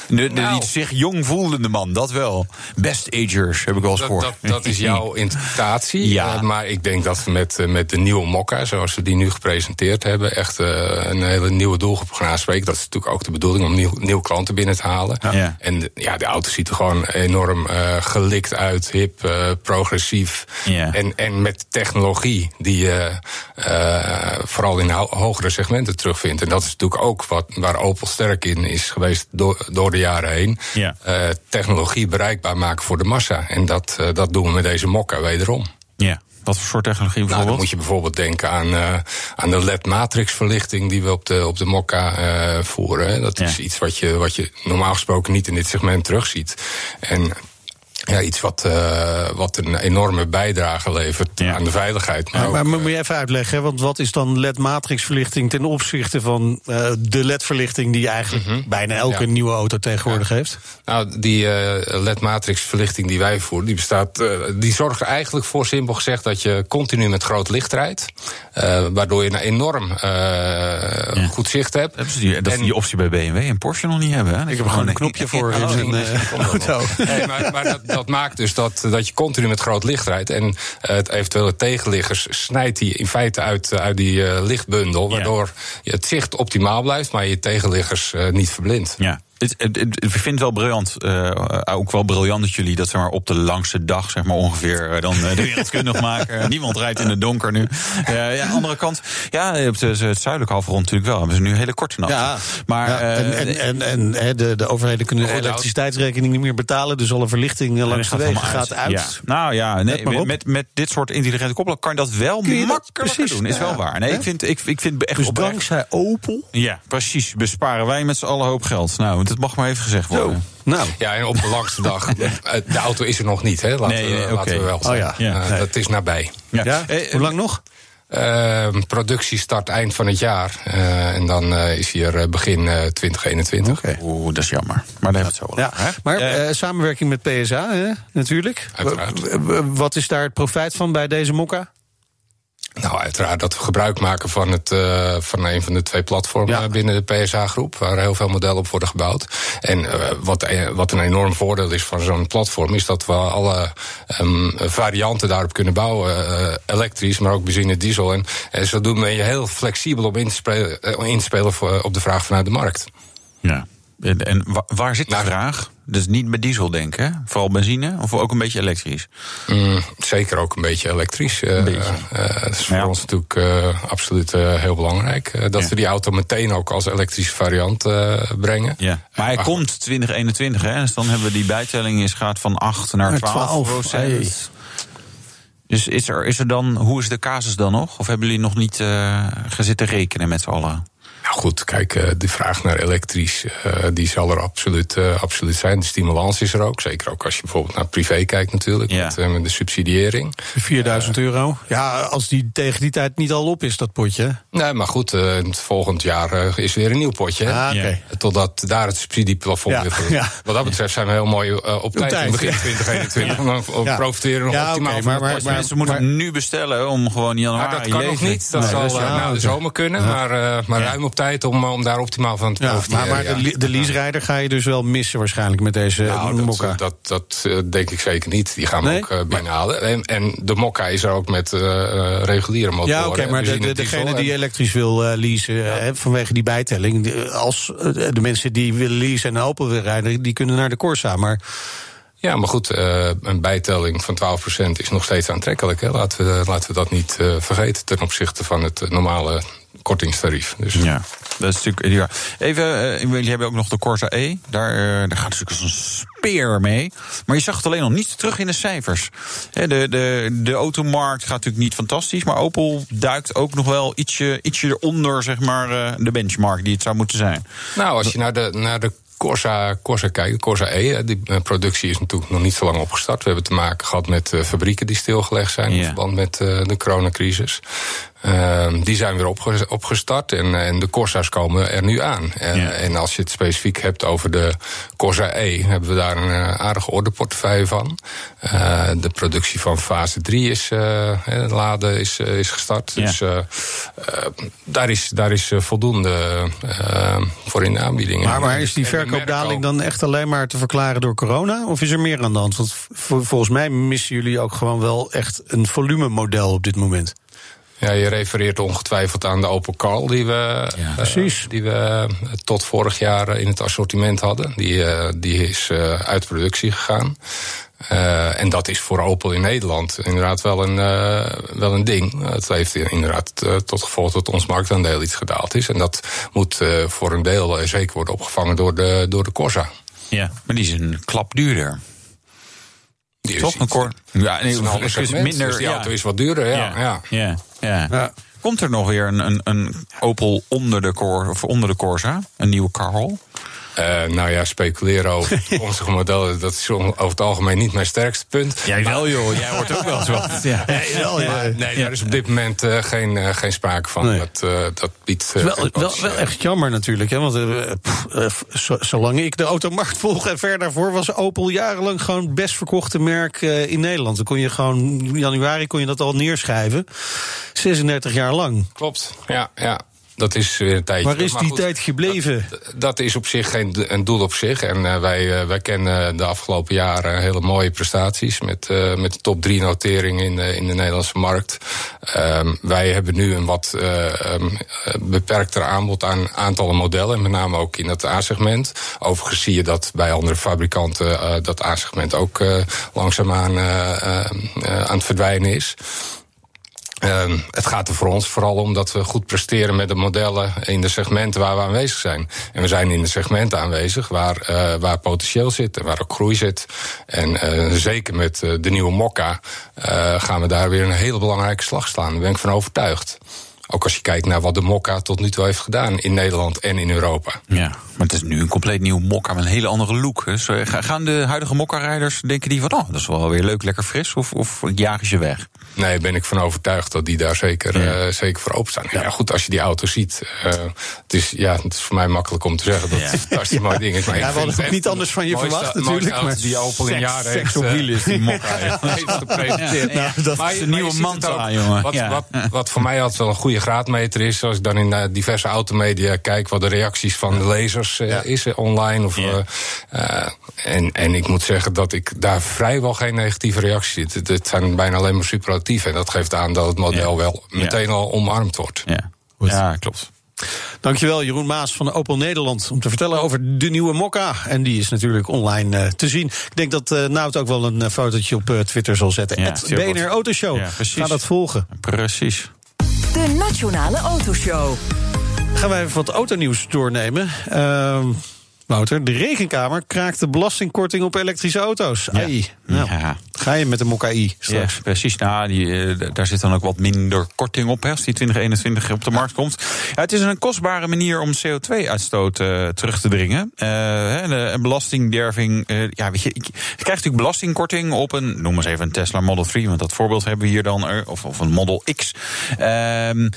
De, de, nou, zich jong voelende man, dat wel. Best agers, heb ik wel eens gehoord. Dat, dat, dat, is jouw interpretatie. ja. Uh, maar ik denk dat we met, uh, met de nieuwe Mokka, zoals we die nu gepresenteerd hebben, echt uh, een hele nieuwe doelgroep gaan aanspreken. Dat is natuurlijk ook de bedoeling om nieuw, nieuwe klanten binnen te halen. Ja. Ja. En de, ja, de auto ziet er gewoon enorm gelikt uit, hip, progressief. En, en met technologie die je vooral in ho hogere segmenten terugvindt. En dat is natuurlijk ook wat, waar Opel sterk in is geweest door, door de jaren heen. Ja. Uh, technologie bereikbaar maken voor de massa. En dat, uh, dat doen we met deze mokka wederom. Ja. Wat voor soort technologie bijvoorbeeld? Nou, dan moet je bijvoorbeeld denken aan, uh, aan de LED-matrixverlichting die we op de, op de Mokka uh, voeren. Dat is ja. iets wat je, wat je normaal gesproken niet in dit segment terugziet. En ja, iets wat, uh, wat een enorme bijdrage levert ja. aan de veiligheid. Maar, ja, maar, maar moet je even uitleggen, want wat is dan LED-matrixverlichting ten opzichte van uh, de LED-verlichting die eigenlijk mm -hmm. bijna elke ja. nieuwe auto tegenwoordig heeft? Nou, die uh, LED-matrixverlichting die wij voeren, die bestaat, die zorgt er eigenlijk voor, simpel gezegd, dat je continu met groot licht rijdt. waardoor je een enorm goed zicht hebt. Dat is die, dat en, die optie bij BMW en Porsche nog niet hebben. Hè? Ik heb gewoon een knopje voor in een auto. Nee, maar, maar dat, dat maakt dus dat, dat je continu met groot licht rijdt. En uh, het eventuele tegenliggers snijdt die in feite uit, uit die uh, lichtbundel. Waardoor het zicht optimaal blijft, maar je tegenliggers niet verblindt. Ja. Het, het, het, ik vind het wel briljant, uh, ook wel briljant dat jullie dat zeg maar, op de langste dag zeg maar, ongeveer uh, dan uh, de wereld kunnen maken. Niemand rijdt in het donker nu. Uh, ja, andere kant, ja, op de, het zuidelijke halfrond natuurlijk wel. We zijn nu een hele korte nacht. Ja, maar, ja, en, en, en, en de, de overheden kunnen de elektriciteitsrekening niet meer betalen. Dus alle verlichting langs de wegen gaat uit. Ja. Nou ja, nee, met, met, met dit soort intelligente koppelen kan je dat wel makkelijker doen. Is wel waar. Nee, ik vind, ik, ik vind echt dus oprecht. dankzij Opel? Ja, precies. Besparen wij met z'n allen hoop geld. Nou, dat mag maar even gezegd worden. Nou. Ja, en op de langste dag. De auto is er nog niet, hè? Laten, nee, we, laten we wel zeggen. Oh, ja. ja. Uh, dat is nabij. Ja. ja. Eh, Hoe lang nog? Uh, productie start eind van het jaar. Uh, en dan uh, is hier begin 2021. Okay. Oeh, dat is jammer. Maar daar hebben we het zo ja. over. Maar samenwerking met PSA, hè? natuurlijk. Uiteraard. Wat is daar het profijt van bij deze mokka? Nou, uiteraard dat we gebruik maken van, het, uh, van een van de twee platformen ja. binnen de PSA-groep, waar heel veel modellen op worden gebouwd. En uh, wat, wat een enorm voordeel is van zo'n platform, is dat we alle um, varianten daarop kunnen bouwen. Elektrisch, maar ook benzine, diesel. En, en zodoende ben je heel flexibel om in te spelen, in te spelen voor, op de vraag vanuit de markt. Ja. En, en wa- waar zit de Nou, vraag? Dus niet met diesel denken, vooral benzine, of ook een beetje elektrisch? Mm, zeker ook een beetje elektrisch. Eh, beetje. eh, dat is voor Ja. ons natuurlijk eh, absoluut eh, heel belangrijk. eh, dat Ja. we die auto meteen ook als elektrische variant eh, brengen. Ja. Maar hij maar komt 2021, hè? Dus dan hebben we die bijtelling is gaat van 8 naar Naar 12, 12, procent. Dus is er, is er dan, hoe is de casus dan nog? Of hebben jullie nog niet eh gezitten rekenen met z'n allen? Nou goed, kijk, eh, de vraag naar elektrisch, eh, die zal er absoluut, eh, absoluut zijn. De stimulans is er ook. Zeker ook als je bijvoorbeeld naar privé kijkt natuurlijk, Ja. met, met de subsidiëring. 4000 euro. Ja, als die tegen die tijd niet al op is, dat potje. Nee, maar goed, eh, het volgend jaar is weer een nieuw potje. Ah. Totdat daar het subsidieplafond Ja, weer voor- ja. Wat dat betreft zijn we heel mooi eh, op tijd tijd, in begin ja. 2021. En dan Ja. profiteren we nog Ja, optimaal oké, van maar- het maar- maar- Mensen moeten maar- nu bestellen om gewoon januari Nou, dat kan nog niet. Dat Nee, zal na de zomer kunnen. Maar, eh, maar Ja. ruim op tijd om, eh, om daar optimaal van te Ja, profiteren. maar maar ja. de, de leaserijder ga je dus wel missen waarschijnlijk met deze Nou, mokka. dat, dat, dat eh, denk ik zeker niet. Die gaan we Nee? ook eh bijhalen. En, en de Mokka is er ook met eh, eh, reguliere motoren. ja, oké, maar de, degene en- die elektrisch wil eh, leasen hè, vanwege die bijtelling... als eh, de mensen die willen leasen en Opel willen rijden... die kunnen naar de Corsa, maar Ja, maar goed, eh, een bijtelling van 12% is nog steeds aantrekkelijk. Hè? Laten, we, laten we dat niet eh, vergeten ten opzichte van het eh, normale kortingstarief. Dus Ja, dat is natuurlijk ideaal. Even, eh, jullie hebben ook nog de Corsa E. Daar, eh, daar gaat natuurlijk als een speer mee. Maar je zag het alleen nog niet terug in de cijfers. De, de, de automarkt gaat natuurlijk niet fantastisch. Maar Opel duikt ook nog wel ietsje, ietsje eronder, zeg maar, eh, de benchmark die het zou moeten zijn. Nou, als je naar de, naar de Corsa, Corsa kijkt, de Corsa E, die eh, productie is natuurlijk nog niet zo lang opgestart. We hebben te maken gehad met fabrieken die stilgelegd zijn in Ja. verband met de coronacrisis. Ehm, die zijn weer opge- opgestart en, en de Corsa's komen er nu aan. En, Ja. en als je het specifiek hebt over de Corsa E, hebben we daar een eh, aardige orderportefeuille van. Eh, de productie van fase 3 is, eh, laden is, eh, is gestart. Ja. Dus eh, eh, daar is, daar is eh, voldoende eh, voor in de aanbieding. Maar, maar is die verkoopdaling dan echt alleen maar te verklaren door corona? Of is er meer aan de hand? Want vol- volgens mij missen jullie ook gewoon wel echt een volumemodel op dit moment. Ja, je refereert ongetwijfeld aan de Opel Karl die we, eh, precies. die we eh, tot vorig jaar eh, in het assortiment hadden. Die, die is eh, uit productie gegaan. Eh, en dat is voor Opel in Nederland inderdaad wel een, eh, wel een ding. Het heeft inderdaad tot gevolg dat ons marktaandeel iets gedaald is. En dat moet eh, voor een deel zeker worden opgevangen door de, door de Corsa. Ja, maar die is een klap duurder. Die Toch? Een iets- cor ja, het is een ander het is minder. dus die auto is wat duurder, ja. ja. ja. Komt er nog weer een, een, een Opel onder de, Cor, of onder de Corsa? Een nieuwe Carl? Eh, nou ja, speculeren over toekomstige modellen, dat is over het algemeen niet mijn sterkste punt. Jij wel, joh. Jij wordt ook wel eens wat. Ja. Maar nee, daar is op dit moment eh, geen, eh, geen sprake van. Nee. Dat, dat biedt. Het is wel, wel, wel echt jammer natuurlijk. Hè? Want pff, zolang ik de automarkt volg en ver daarvoor... was Opel jarenlang gewoon het best verkochte merk in Nederland. Dan kon je gewoon, in januari kon je dat al neerschrijven. 36 jaar lang. Klopt, ja, ja. Dat is weer een tijdje. Waar is die goed, tijd gebleven? Dat, dat is op zich geen een doel op zich. En eh, wij, eh, wij kennen de afgelopen jaren hele mooie prestaties. Met, eh, met de top 3 notering in, de- in de Nederlandse markt. Ehm, wij hebben nu een wat eh, ehm, eh, beperkter aanbod aan aantallen modellen. Met name ook in het A-segment. Overigens zie je dat bij andere fabrikanten dat A-segment ook langzaamaan aan het verdwijnen is. Ehm, het gaat er voor ons vooral om dat we goed presteren met de modellen in de segmenten waar we aanwezig zijn. En we zijn in de segmenten aanwezig waar, eh, waar potentieel zit en waar ook groei zit. En eh, zeker met eh, de nieuwe Mokka gaan we daar weer een hele belangrijke slag slaan. Daar ben ik van overtuigd. Ook als je kijkt naar wat de Mokka tot nu toe heeft gedaan in Nederland en in Europa. Ja, maar het is nu een compleet nieuwe mokka met een hele andere look. Dus eh, ga- gaan de huidige mokka-rijders, denken die van... oh, dat is wel weer leuk, lekker fris, of, of jagen ze weg? Nee, ben ik van overtuigd dat die daar zeker, eh, zeker voor openstaan. Ja. goed, als je die auto ziet. eh, het, is, ja, het is voor mij makkelijk om te zeggen dat het een fantastisch mooi ding is. Maar Ja, ik we hadden ook niet anders van je verwacht natuurlijk. Maar die Opel in jaren seks heeft, op wielen is die mokka. heeft gepresenteerd. Nou, dat Maar is een nieuwe mantra, jongen. Wat, Ja. wat, wat voor mij altijd wel een goede graadmeter is... als ik dan in eh, diverse automedia kijk... wat de reacties van de lezers eh, is online. Of, eh, en, en ik moet zeggen dat ik daar vrijwel geen negatieve reacties zie. Het, het zijn bijna alleen maar superlatief. En dat geeft aan dat het model Ja. wel Ja. meteen al omarmd wordt. Ja, ja klopt. Dankjewel, Jeroen Maas van Opel Nederland. Om te vertellen over de nieuwe Mokka. En die is natuurlijk online uh, te zien. Ik denk dat uh, Nout ook wel een uh, fotootje op Twitter zal zetten. Ja, Het BNR Autoshow. Ja, precies. Ga dat volgen. Precies. De Nationale Autoshow. Gaan wij even wat autonieuws doornemen. Uh, Wouter, de rekenkamer kraakt de belastingkorting op elektrische auto's. Ja. Ai, nou, Ja. Ga je met de Mokka-i straks? Ja, precies. Nou, die, eh, daar zit dan ook wat minder korting op hè, als die 2021 op de markt komt. Ja, het is een kostbare manier om CO2-uitstoot eh, terug te dringen. De een belastingderving. ja, weet je, je krijgt natuurlijk belastingkorting op een, noem eens even een Tesla Model 3, want dat voorbeeld hebben we hier dan, of, of een Model X. Ehm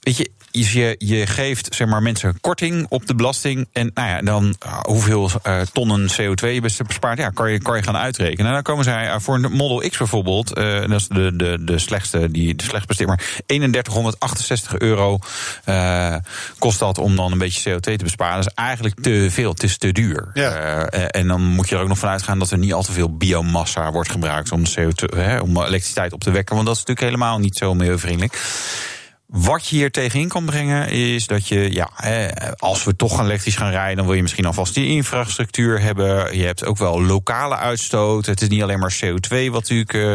Weet je, je, je geeft zeg maar, mensen korting op de belasting. En nou ja, dan uh, hoeveel uh, tonnen CO2 je bespaart, ja, kan, je, kan je gaan uitrekenen. En dan komen zij uh, voor een Model X bijvoorbeeld, uh, dat is de, de, de slechtste, die de slechtst besteed, maar 3168 euro uh, kost dat om dan een beetje CO2 te besparen. Dat is eigenlijk te veel, het is te duur. Ja. En dan moet je er ook nog van uitgaan dat er niet al te veel biomassa wordt gebruikt om, CO2, hè, om elektriciteit op te wekken. Want dat is natuurlijk helemaal niet zo milieuvriendelijk. Wat je hier tegenin kan brengen is dat je, ja, als we toch elektrisch gaan rijden, dan wil je misschien alvast die infrastructuur hebben. Je hebt ook wel lokale uitstoot. Het is niet alleen maar CO2 wat natuurlijk uh,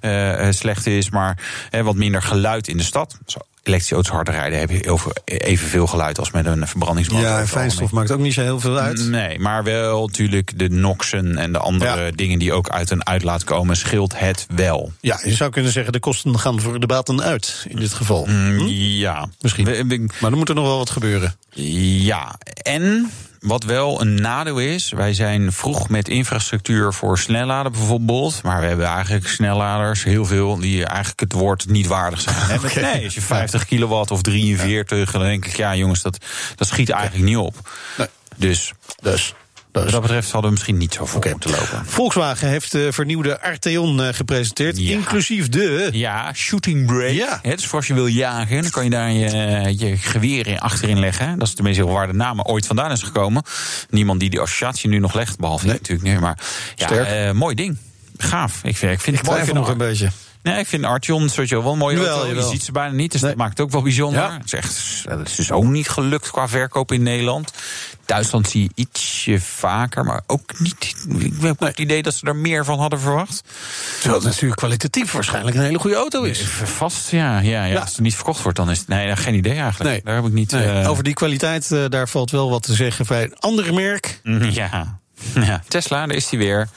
nee. uh, slecht is, maar uh, wat minder geluid in de stad. Zo elektrische auto's harder rijden heb je evenveel geluid als met een verbrandingsmotor. Ja, fijnstof maakt ook niet zo heel veel uit. Nee, maar wel natuurlijk de noxen en de andere ja. dingen die ook uit een uitlaat komen, scheelt het wel. Ja, je zou kunnen zeggen de kosten gaan voor de baten uit in dit geval. Mm, hm? Ja, misschien. We, we, maar er moet er nog wel wat gebeuren. Ja, en wat wel een nadeel is, wij zijn vroeg met infrastructuur voor snelladen bijvoorbeeld. Maar we hebben eigenlijk snelladers, heel veel, die eigenlijk het woord niet waardig zijn. okay. Nee, als je 50 kilowatt of 43, dan denk ik, ja jongens, dat, dat schiet eigenlijk niet op. Nee. Dus, dus. Wat dat betreft hadden we misschien niet zo voor okay. moeten lopen. Volkswagen heeft de vernieuwde Arteon uh, gepresenteerd, ja. inclusief de... Ja, shooting brake. Ja. He, dus als je wil jagen, dan kan je daar je, je geweer in achterin leggen. Dat is tenminste waar de naam ooit vandaan is gekomen. Niemand die die associatie nu nog legt, behalve nee. natuurlijk nu. Maar ja, uh, mooi ding. Gaaf. Ik vind, ik vind ik het mooi. nog een beetje. Nee, ik vind Artion sowieso wel een mooie Jawel, auto. Je ziet ze bijna niet, dus nee. dat maakt het ook wel bijzonder. Ja. Het, is echt, het is dus ook niet gelukt qua verkoop in Nederland. Duitsland zie je ietsje vaker, maar ook niet. Ik heb het idee dat ze er meer van hadden verwacht. Terwijl het natuurlijk kwalitatief waarschijnlijk een hele goede auto is. Vast, ja. ja, ja. ja. Als het niet verkocht wordt, dan is het. Nee, geen idee eigenlijk. Nee. Daar heb ik niet. Nee. Uh... Over die kwaliteit, uh, daar valt wel wat te zeggen bij een ander merk. Ja. ja. Tesla, daar is hij weer.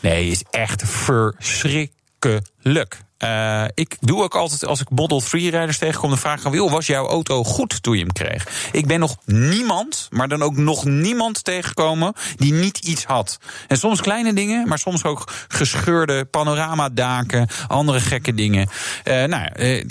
Nee, is echt verschrikkelijk. Uh, ik doe ook altijd, als ik Model 3-rijders tegenkom, dan vraag aan Wil, was jouw auto goed toen je hem kreeg? Ik ben nog niemand, maar dan ook nog niemand tegengekomen die niet iets had. En soms kleine dingen, maar soms ook gescheurde panoramadaken, andere gekke dingen. Uh, nou, uh,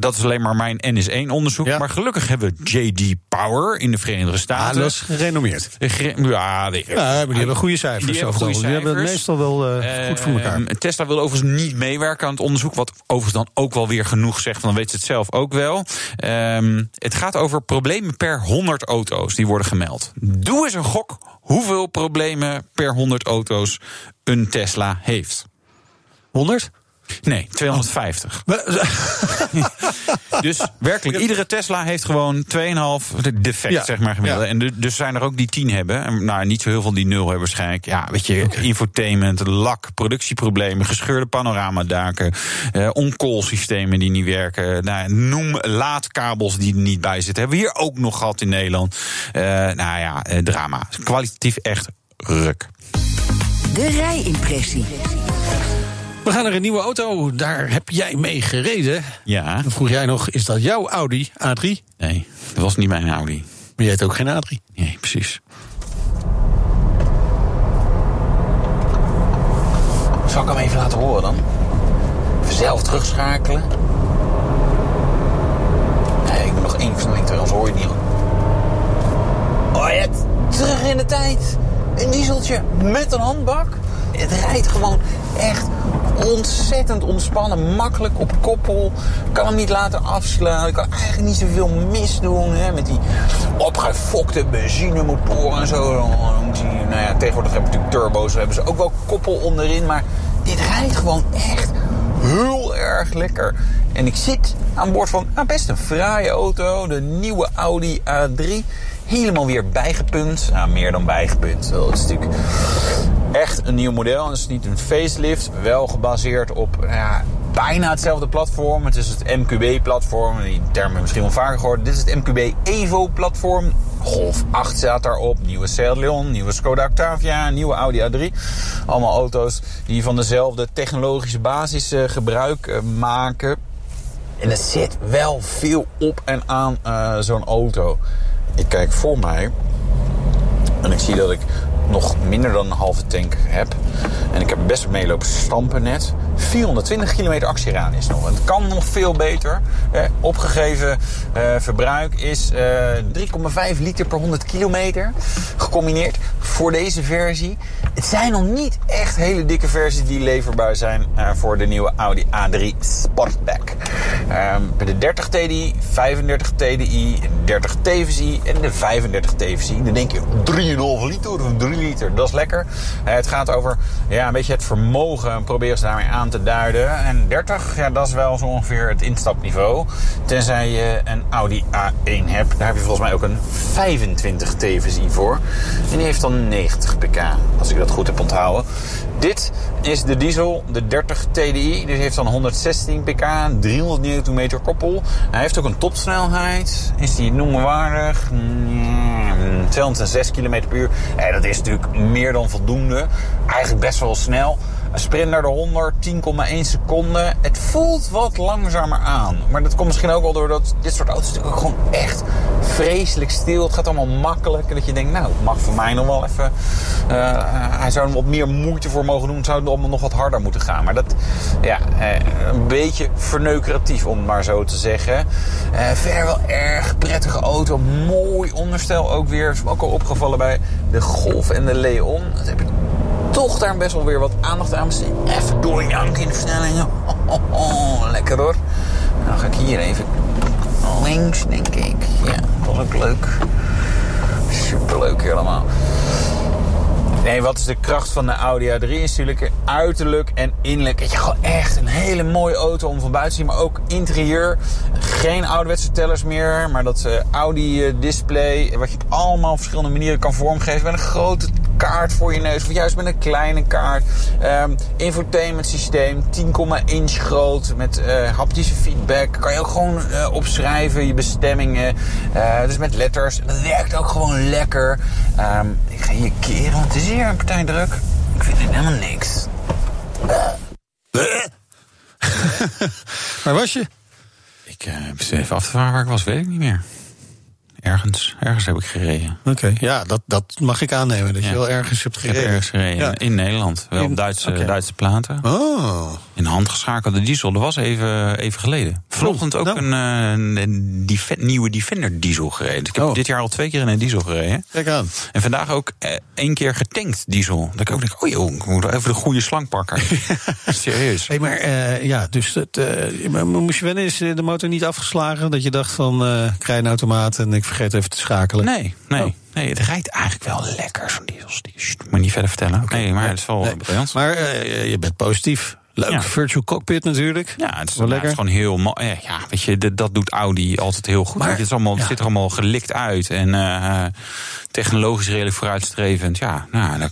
dat is alleen maar mijn NS1-onderzoek. Ja. Maar gelukkig hebben we JD Power in de Verenigde Staten. Ah, dat is gerenommeerd. Ge ja, die, ja, maar die hebben goede cijfers. Die hebben, goede cijfers. die hebben meestal wel goed voor elkaar. Tesla wil overigens niet meewerken aan het onderzoek. Wat overigens dan ook wel weer genoeg zegt, dan weet ze het zelf ook wel. Um, het gaat over problemen per 100 auto's die worden gemeld. Doe eens een gok hoeveel problemen per 100 auto's een Tesla heeft. 100? Nee, 250. Oh. dus werkelijk, iedere Tesla heeft gewoon 2,5 defect, ja. zeg maar gemiddeld. Ja. En dus zijn er ook die 10 hebben. En nou, niet zo heel veel die 0 hebben waarschijnlijk. Ja, weet je, okay. infotainment, lak, productieproblemen, gescheurde panoramadaken, uh, on-call-systemen die niet werken. Nou, noem laadkabels die er niet bij zitten. Hebben we hier ook nog gehad in Nederland. Uh, nou ja, uh, drama. Kwalitatief echt ruk. De rijimpressie. We gaan naar een nieuwe auto. Daar heb jij mee gereden. Ja. Dan vroeg jij nog, is dat jouw Audi A3? Nee, dat was niet mijn Audi. Maar jij hebt ook geen A3? Nee, precies. Zal ik hem even laten horen dan? Even zelf terugschakelen. Nee, ik moet nog één versnelling terug, anders hoor je het niet. Oh, ja, terug in de tijd. Een dieseltje met een handbak. Het rijdt gewoon echt ontzettend ontspannen, makkelijk op koppel. Kan hem niet laten afslaan. Kan eigenlijk niet zoveel misdoen. Hè, met die opgefokte benzinemotoren en zo. nou ja, tegenwoordig hebben we natuurlijk turbo's. Daar hebben ze ook wel koppel onderin. Maar dit rijdt gewoon echt heel erg lekker. En ik zit aan boord van nou, best een fraaie auto. De nieuwe Audi A3. Helemaal weer bijgepunt. Nou, meer dan bijgepunt. Het is natuurlijk echt een nieuw model. Het is niet een facelift. Wel gebaseerd op nou ja, bijna hetzelfde platform. Het is het MQB-platform. Die term misschien wel vaker gehoord. Dit is het MQB Evo-platform. Golf 8 staat daarop. Nieuwe Seat Leon, nieuwe Skoda Octavia, nieuwe Audi A3. Allemaal auto's die van dezelfde technologische basis eh, gebruik eh, maken. En er zit wel veel op en aan eh, zo'n auto. Ik kijk voor mij en ik zie dat ik nog minder dan een halve tank heb. En ik heb best meelopen stampen net. 420 kilometer actieradius nog. Het kan nog veel beter. Eh, opgegeven eh, verbruik is eh, 3,5 liter per 100 kilometer. Gecombineerd voor deze versie. Het zijn nog niet echt hele dikke versies die leverbaar zijn eh, voor de nieuwe Audi A3 Sportback. Ehm, de 30 TDI, 35 TDI, 30 TVSI en de 35 TVSI. Dan denk je 3,5 liter of 3 liter, dat is lekker. Eh, het gaat over ja, een beetje het vermogen, proberen ze daarmee aan te duiden. En 30, ja, dat is wel zo ongeveer het instapniveau. Tenzij je een Audi A1 hebt, daar heb je volgens mij ook een 25 TVSI voor. En die heeft dan 90 pk, als ik dat goed heb onthouden. Dit is de diesel, de 30 TDI. Die heeft dan 116 pk, 300 Nm koppel. Hij heeft ook een topsnelheid. Is die noemenswaardig? Mm, 206 km per uur. Eh, dat is natuurlijk meer dan voldoende. Eigenlijk best wel snel. Sprint naar de 100, 10,1 seconden. Het voelt wat langzamer aan. Maar dat komt misschien ook wel doordat dit soort auto's natuurlijk gewoon echt vreselijk stil. Het gaat allemaal makkelijk. En dat je denkt, nou, het mag voor mij nog wel even... eh, hij zou er wat meer moeite voor mogen doen. Het zou allemaal nog wat harder moeten gaan. Maar dat, ja, eh, een beetje verneukeratief om het maar zo te zeggen. Eh, verder wel erg prettige auto. Mooi onderstel ook weer. Is me ook al opgevallen bij de Golf en de Leon. Dat heb ik toch daar best wel weer wat aandacht aan besteed. Even doorjanken in de versnellingen. Oh, oh, oh, lekker hoor. Dan ga ik hier even links, denk ik. Ja, dat is ook leuk. Superleuk helemaal. Nee, wat is de kracht van de Audi A3? Is natuurlijk uiterlijk en innerlijk. Dat je gewoon echt een hele mooie auto om van buiten te zien. Maar ook interieur. Geen ouderwetse tellers meer. Maar dat eh, Audi eh. Wat je op allemaal verschillende manieren kan vormgeven. Met een grote kaart voor je neus. Of juist met een kleine kaart. Ehm infotainment systeem. 10,1 inch groot. Met eh, haptische feedback. Kan je ook gewoon eh, opschrijven. Je bestemmingen. Eh, dus met letters. Dat werkt ook gewoon lekker. Ehm, ik ga hier keren. Want het is hier een partij druk. Ik vind het helemaal niks. Waar was je? Ik uh, even af te vragen waar ik was, weet ik niet meer. Ergens, ergens heb ik gereden. Oké, ja, dat, dat mag ik aannemen. Dat je wel ergens hebt Ik heb gereden. ergens gereden. Ja. In Nederland. Wel op Duitse. Duitse platen. Oh, In handgeschakelde diesel. Dat was even, even geleden. Vanochtend ook nou. een, eh, een Def- nieuwe Defender diesel gereden. Ik heb Oh. dit jaar al twee keer in een diesel gereden. kijk aan. En vandaag ook eh, één keer getankt diesel. Dat ik ook denk, oh joh, ik moet even de goede slang pakken. Serieus. Hey, maar eh, ja, dus het, eh, moest je wennen, is de motor niet afgeslagen? Dat je dacht van, eh ik rij een automaat en ik vergeet even te schakelen? Nee, nee. Oh. Nee, het rijdt eigenlijk wel lekker, zo'n diesel. Sst, Moet je niet verder vertellen. Nee, maar het is wel Nee. briljant. Maar eh, je bent positief. Leuk, Ja. virtual cockpit natuurlijk. Ja, het is, Wel lekker. het is gewoon heel mooi. Ja, weet je, dat, dat doet Audi altijd heel goed. Maar- het, is allemaal, het ja. ziet er allemaal gelikt uit. En eh, technologisch redelijk vooruitstrevend. Ja, nou, dan-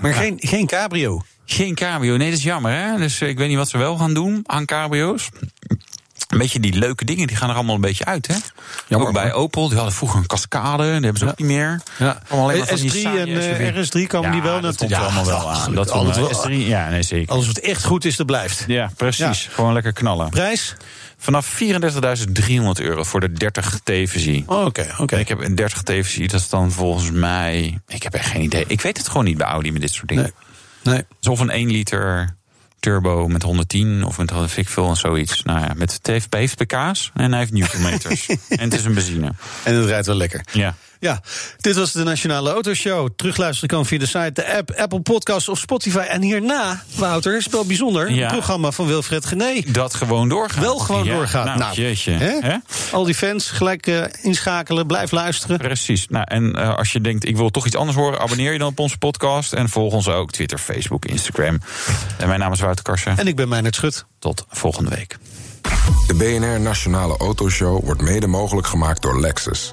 Maar ja. geen, geen cabrio. Geen cabrio. Nee, dat is jammer, hè? Dus eh, ik weet niet wat ze wel gaan doen aan cabrio's. Een beetje die leuke dingen, die gaan er allemaal een beetje uit, hè? Jammer, ook bij. Opel, die hadden vroeger een cascade. Die hebben ze ook niet meer. Ja. Allemaal alleen maar van die S3 saaie en eh, SUV. RS3 komen die wel dat naar komt er allemaal wel aan. Dat alles, komt wat, S3, ja, nee, zeker. alles wat echt goed is, dat blijft. Ja, precies. Gewoon lekker knallen. Prijs? Vanaf 34.300 euro voor de 30 TVSI. Oh, Oké, oké. Ik heb een 30 TVSI, dat is dan volgens mij... Ik heb echt geen idee. Ik weet het gewoon niet bij Audi met dit soort dingen. Nee. Nee. Of een 1 liter turbo met 110 of met een veel en zoiets. Nou ja, met het heeft pk's en hij heeft newtonmeters. en het is een benzine. En het rijdt wel lekker. Ja. Ja, dit was de Nationale Autoshow. Terugluisteren kan via de site, de app, Apple Podcasts of Spotify. En hierna, Wouter, is wel bijzonder. Ja. Het programma van Wilfred Gené. Dat gewoon doorgaat. Wel gewoon Ja, doorgaat. Nou, jeetje. hè? Hè? Al die fans gelijk eh, inschakelen, blijf luisteren. Precies. Nou, en eh, als je denkt, ik wil toch iets anders horen, abonneer je dan op onze podcast. En volg ons ook Twitter, Facebook, Instagram. En mijn naam is Wouter Karsen. En ik ben Meijnerd Schut. Tot volgende week. De BNR Nationale Autoshow wordt mede mogelijk gemaakt door Lexus.